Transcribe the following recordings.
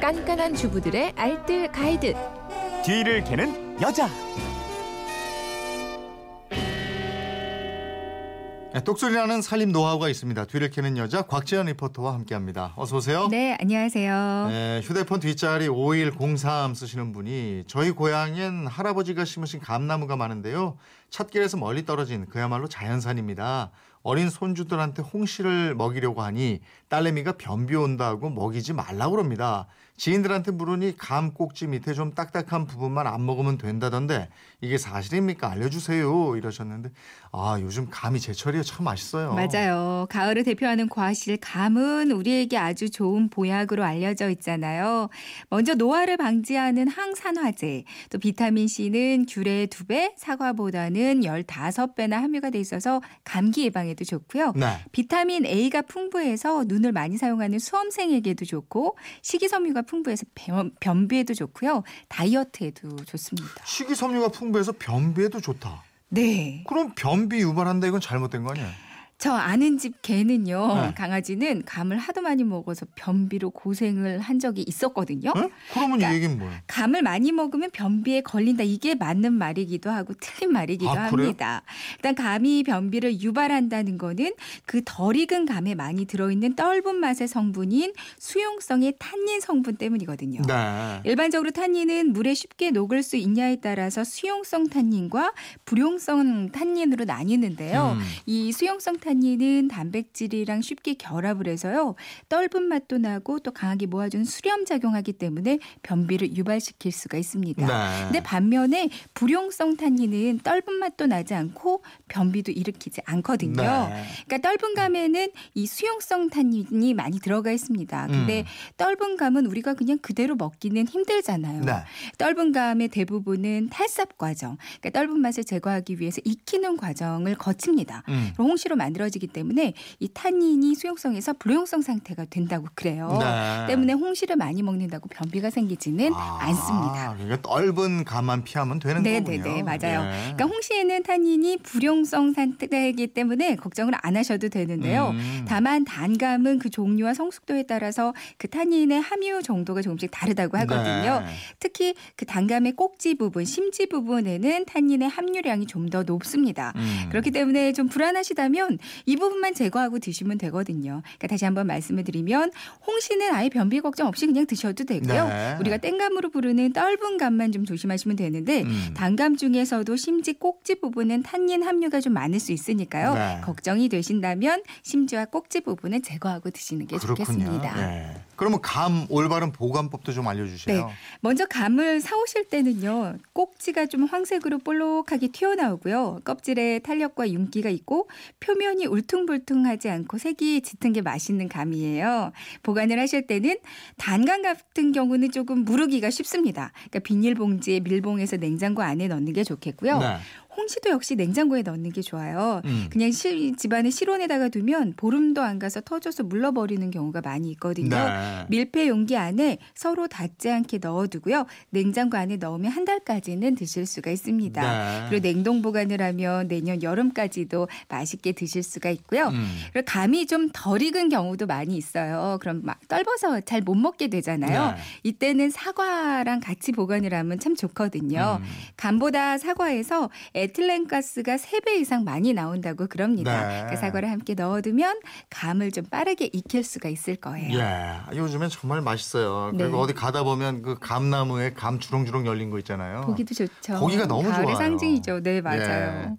깐깐한 주부들의 알뜰 가이드. 뒤를 캐는 여자. 네, 똑소리 나는 살림 노하우가 있습니다. 뒤를 캐는 여자 곽지연 리포터와 함께합니다. 어서 오세요. 네, 안녕하세요. 네, 휴대폰 뒷자리 5103 쓰시는 분이 저희 고향엔 할아버지가 심으신 감나무가 많은데요. 찻길에서 멀리 떨어진 그야말로 자연산입니다. 어린 손주들한테 홍시를 먹이려고 하니 딸내미가 변비 온다고 먹이지 말라고 그럽니다. 지인들한테 물으니 감 꼭지 밑에 좀 딱딱한 부분만 안 먹으면 된다던데 이게 사실입니까? 알려주세요 이러셨는데 아 요즘 감이 제철이에 참 맛있어요. 맞아요. 가을을 대표하는 과실 감은 우리에게 아주 좋은 보약으로 알려져 있잖아요. 먼저 노화를 방지하는 항산화제, 또 비타민 C는 귤의 2배, 사과보다는 15배나 함유가 돼 있어서 감기 예방에도 좋고요. 네. 비타민 A가 풍부해서 눈을 많이 사용하는 수험생에게도 좋고 식이섬유가 풍부해서 변, 변비에도 좋고요. 다이어트에도 좋습니다. 식이섬유가 풍부해서 변비에도 좋다. 네. 그럼 변비 유발한다 이건 잘못된 거 아니에요? 저 아는 집 개는요. 네. 강아지는 감을 하도 많이 먹어서 변비로 고생을 한 적이 있었거든요. 네? 그러면 그러니까 이 얘기는 뭐예요? 감을 많이 먹으면 변비에 걸린다. 이게 맞는 말이기도 하고 틀린 말이기도 아? 합니다. 일단 감이 변비를 유발한다는 거는 그 덜 익은 감에 많이 들어있는 떫은 맛의 성분인 수용성의 탄닌 성분 때문이거든요. 네. 일반적으로 탄닌은 물에 쉽게 녹을 수 있냐에 따라서 수용성 탄닌과 불용성 탄닌으로 나뉘는데요. 음. 이 수용성 탄닌 은 단백질이랑 쉽게 결합을 해서요. 떫은 맛도 나고 또 강하게 모아주는 수렴 작용하기 때문에 변비를 유발시킬 수가 있습니다. 네. 근데 반면에 불용성 탄닌은 떫은 맛도 나지 않고 변비도 일으키지 않거든요. 네. 그러니까 떫은 감에는 이 수용성 탄닌이 많이 들어가 있습니다. 근데 음. 떫은 감은 우리가 그냥 그대로 먹기는 힘들잖아요. 네. 떫은 감의 대부분은 탈삽 과정, 그러니까 떫은 맛을 제거하기 위해서 익히는 과정을 거칩니다. 음. 홍시로 만들 어지기 때문에 이 탄닌이 수용성에서 불용성 상태가 된다고 그래요. 네. 때문에 홍시를 많이 먹는다고 변비가 생기지는 아, 않습니다. 그러니까 떫은 감만 피하면 되는 네, 거군요. 네, 네, 맞아요. 예. 그러니까 홍시에는 탄닌이 불용성 상태이기 때문에 걱정을 안 하셔도 되는데요. 음. 다만 단감은 그 종류와 성숙도에 따라서 그 탄닌의 함유 정도가 조금씩 다르다고 하거든요. 네. 특히 그 단감의 꼭지 부분, 심지 부분에는 탄닌의 함유량이 좀 더 높습니다. 음. 그렇기 때문에 좀 불안하시다면 이 부분만 제거하고 드시면 되거든요. 그러니까 다시 한번 말씀을 드리면 홍시는 아예 변비 걱정 없이 그냥 드셔도 되고요. 네. 우리가 땡감으로 부르는 떫은 감만 좀 조심하시면 되는데 음. 단감 중에서도 심지 꼭지 부분은 탄닌 함유가 좀 많을 수 있으니까요. 네. 걱정이 되신다면 심지와 꼭지 부분은 제거하고 드시는 게 그렇군요. 좋겠습니다. 네. 그러면 감 올바른 보관법도 좀 알려주세요. 네. 먼저 감을 사오실 때는요, 꼭지가 좀 황색으로 볼록하게 튀어나오고요. 껍질에 탄력과 윤기가 있고 표면이 울퉁불퉁하지 않고 색이 짙은 게 맛있는 감이에요. 보관을 하실 때는 단감 같은 경우는 조금 무르기가 쉽습니다. 그러니까 비닐봉지에 밀봉해서 냉장고 안에 넣는 게 좋겠고요. 네. 홍시도 역시 냉장고에 넣는 게 좋아요. 음. 그냥 실, 집안에 실온에다가 두면 보름도 안 가서 터져서 물러버리는 경우가 많이 있거든요. 네. 밀폐 용기 안에 서로 닿지 않게 넣어두고요. 냉장고 안에 넣으면 한 달까지는 드실 수가 있습니다. 네. 그리고 냉동 보관을 하면 내년 여름까지도 맛있게 드실 수가 있고요. 음. 그리고 감이 좀 덜 익은 경우도 많이 있어요. 그럼 막 떫어서 잘 못 먹게 되잖아요. 네. 이때는 사과랑 같이 보관을 하면 참 좋거든요. 음. 감보다 사과에서 에틸렌 가스가 3배 이상 많이 나온다고 그럽니다. 네. 그 사과를 함께 넣어두면 감을 좀 빠르게 익힐 수가 있을 거예요. 예, 요즘엔 정말 맛있어요. 네. 그리고 어디 가다 보면 그 감나무에 감 주렁주렁 열린 거 있잖아요. 보기도 좋죠. 보기가 너무 가을의 좋아요. 상징이죠. 네, 예. 맞아요.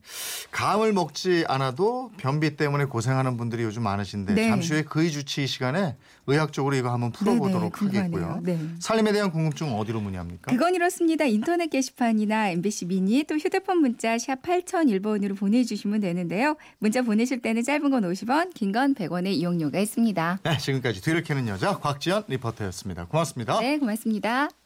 감을 먹지 않아도 변비 때문에 고생하는 분들이 요즘 많으신데 네. 잠시 후에 그의 주치 이 시간에 의학적으로 이거 한번 네, 네, 풀어보도록 궁금하네요. 하겠고요. 네. 살림에 대한 궁금증 어디로 문의합니까? 그건 이렇습니다. 인터넷 게시판이나 MBC 미니 또 휴대폰 문자 샵 8001번으로 보내주시면 되는데요. 문자 보내실 때는 짧은 건 50원, 긴 건 100원의 이용료가 있습니다. 네, 지금까지 뒤를 캐는 여자 곽지연 리포터였습니다. 고맙습니다. 네, 고맙습니다.